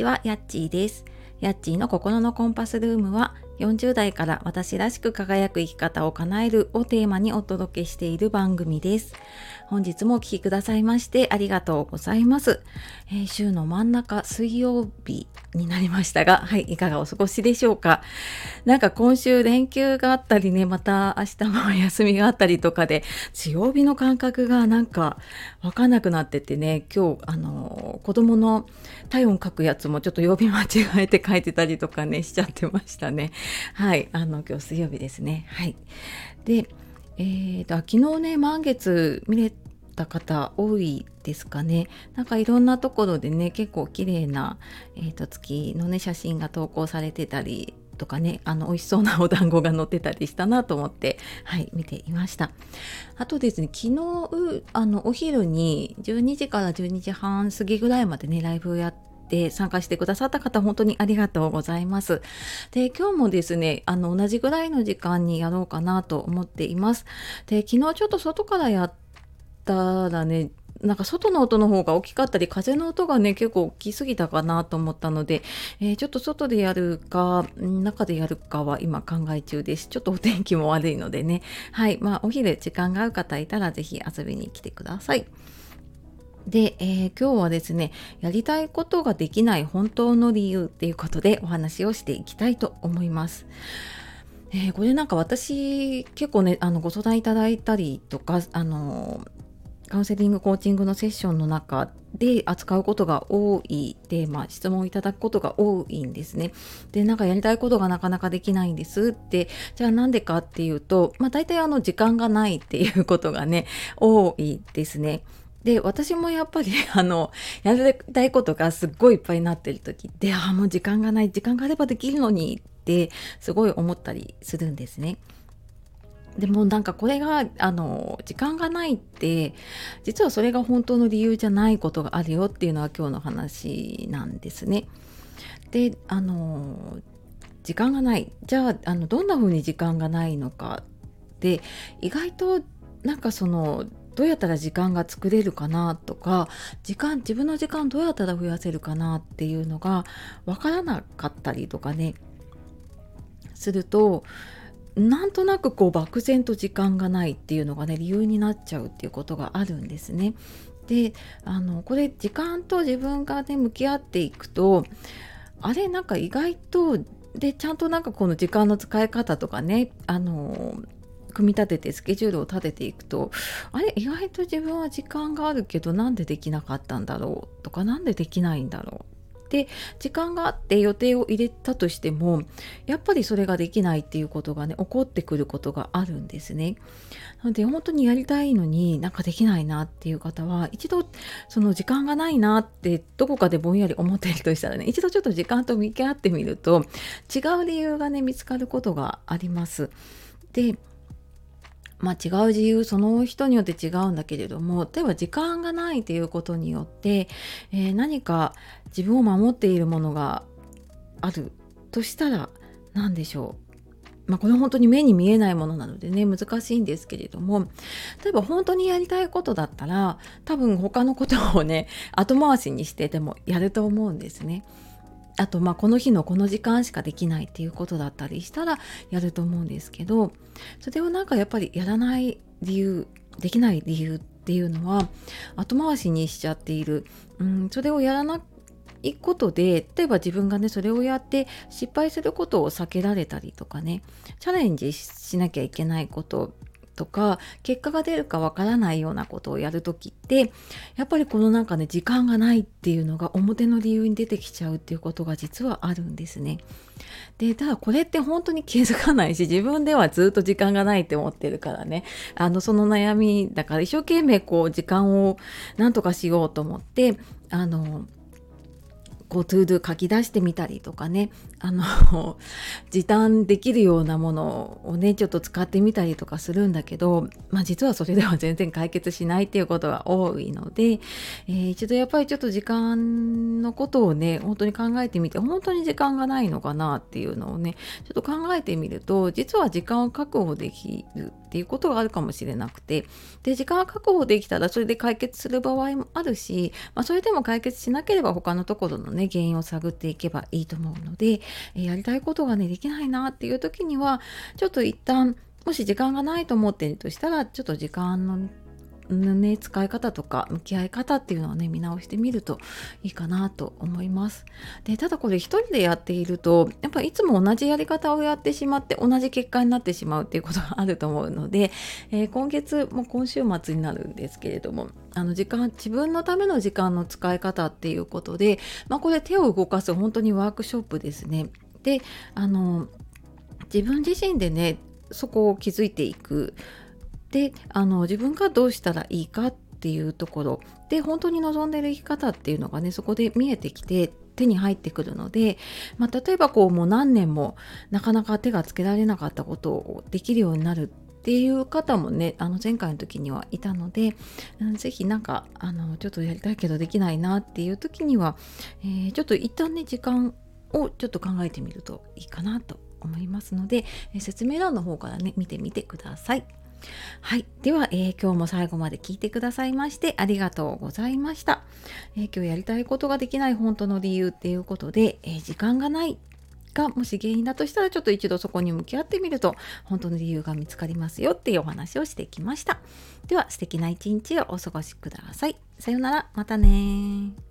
ちは、やっちーです。やっちーの心のコンパスルームは40代から私らしく輝く生き方を叶えるをテーマにお届けしている番組です。本日もお聴きくださいましてありがとうございます。えー、週の真ん中水曜日になりましたが、はい、いかがお過ごしでしょうか。なんか今週連休があったりね、また明日も休みがあったりとかで、強火の感覚がなんかわかんなくなっててね、今日、あの、子供の体温書くやつもちょっと曜日間違えて書いてたりとかね、しちゃってましたね。はい、あの、今日水曜日ですね。はい。で、えーと、昨日ね、満月見れた方多いですかね。なんかいろんなところでね、結構綺麗な、えーと、月のね、写真が投稿されてたりとかね、あの、美味しそうなお団子が載ってたりしたなと思って、はい、見ていました。あとですね、昨日、あの、お昼に12時から12時半過ぎぐらいまでね、ライブをやって、で参加してくださった方本当にありがとうございます。で今日もですねあの同じぐらいの時間にやろうかなと思っています。で昨日ちょっと外からやったらねなんか外の音の方が大きかったり風の音がね結構大きすぎたかなと思ったので、えー、ちょっと外でやるか中でやるかは今考え中ですちょっとお天気も悪いのでねはいまあお昼時間が合う方いたら是非遊びに来てください。で、えー、今日はですねやりたいことができない本当の理由っていうことでお話をしていきたいと思います。えー、これなんか私結構ねあのご相談いただいたりとかあのカウンセリングコーチングのセッションの中で扱うことが多いテーマ質問をいただくことが多いんですね。でなんかやりたいことがなかなかできないんですってじゃあなんでかっていうと、まあ、大体あの時間がないっていうことがね多いですね。で私もやっぱり あのやりたいことがすっごいいっぱいになってる時でああもう時間がない時間があればできるのにってすごい思ったりするんですね。でもなんかこれがあの時間がないって実はそれが本当の理由じゃないことがあるよっていうのは今日の話なんですね。であの時間がないじゃああのどんな風に時間がないのかって意外となんかそのどうやったら時間が作れるかなとか時間自分の時間どうやったら増やせるかなっていうのが分からなかったりとかねするとなんとなくこう漠然と時間がないっていうのがね理由になっちゃうっていうことがあるんですね。であのこれ時間と自分がね向き合っていくとあれなんか意外とでちゃんとなんかこの時間の使い方とかねあの組み立ててスケジュールを立てていくとあれ意外と自分は時間があるけどなんでできなかったんだろうとか何でできないんだろうで時間があって予定を入れたとしてもやっぱりそれができないっていうことがね起こってくることがあるんですね。なので本当にやりたいのになんかできないなっていう方は一度その時間がないなってどこかでぼんやり思っているとしたらね一度ちょっと時間と向き合ってみると違う理由がね見つかることがあります。でまあ、違う自由その人によって違うんだけれども例えば時間がないということによって、えー、何か自分を守っているものがあるとしたら何でしょう？まあ、これ本当に目に見えないものなのでね難しいんですけれども例えば本当にやりたいことだったら多分他のことをね後回しにしてでもやると思うんですね。あとまあこの日のこの時間しかできないっていうことだったりしたらやると思うんですけどそれをなんかやっぱりやらない理由できない理由っていうのは後回しにしちゃっている、うん、それをやらないことで例えば自分がねそれをやって失敗することを避けられたりとかねチャレンジしなきゃいけないこととか結果が出るかわからないようなことをやる時ってやっぱりこのなんかね時間がないっていうのが表の理由に出てきちゃうっていうことが実はあるんですね。でただこれって本当に気づかないし自分ではずっと時間がないって思ってるからねあのその悩みだから一生懸命こう時間をなんとかしようと思ってあのこう To Do 書き出してみたりとかね。あの 時短できるようなものをねちょっと使ってみたりとかするんだけど、まあ、実はそれでは全然解決しないっていうことが多いので、えー、一度やっぱりちょっと時間のことをね本当に考えてみて本当に時間がないのかなっていうのをねちょっと考えてみると実は時間を確保できるっていうことがあるかもしれなくてで時間が確保できたらそれで解決する場合もあるし、まあ、それでも解決しなければ他のところのねね原因を探っていけばいいと思うので、えやりたいことがねできないなっていう時にはちょっと一旦もし時間がないと思っているとしたらちょっと時間のね、使い方とか向き合い方っていうのをね見直してみるといいかなと思います。でただこれ一人でやっているとやっぱいつも同じやり方をやってしまって同じ結果になってしまうっていうことがあると思うので、えー、今月も今週末になるんですけれどもあの時間自分のための時間の使い方っていうことで、まあ、これ手を動かす本当にワークショップですね。であの自分自身でねそこを気づいていくであの自分がどうしたらいいかっていうところで本当に望んでる生き方っていうのがねそこで見えてきて手に入ってくるので、まあ、例えばこうもう何年もなかなか手がつけられなかったことをできるようになるっていう方もねあの前回の時にはいたので是非なんかあのちょっとやりたいけどできないなっていう時には、えー、ちょっと一旦ね時間をちょっと考えてみるといいかなと思いますので、え、説明欄の方からね見てみてください。はい。では、えー、今日も最後まで聞いてくださいましてありがとうございました。えー、今日やりたいことができない本当の理由っていうことで、えー、時間がないがもし原因だとしたらちょっと一度そこに向き合ってみると本当の理由が見つかりますよっていうお話をしてきました。では素敵な一日をお過ごしください。さようなら。またね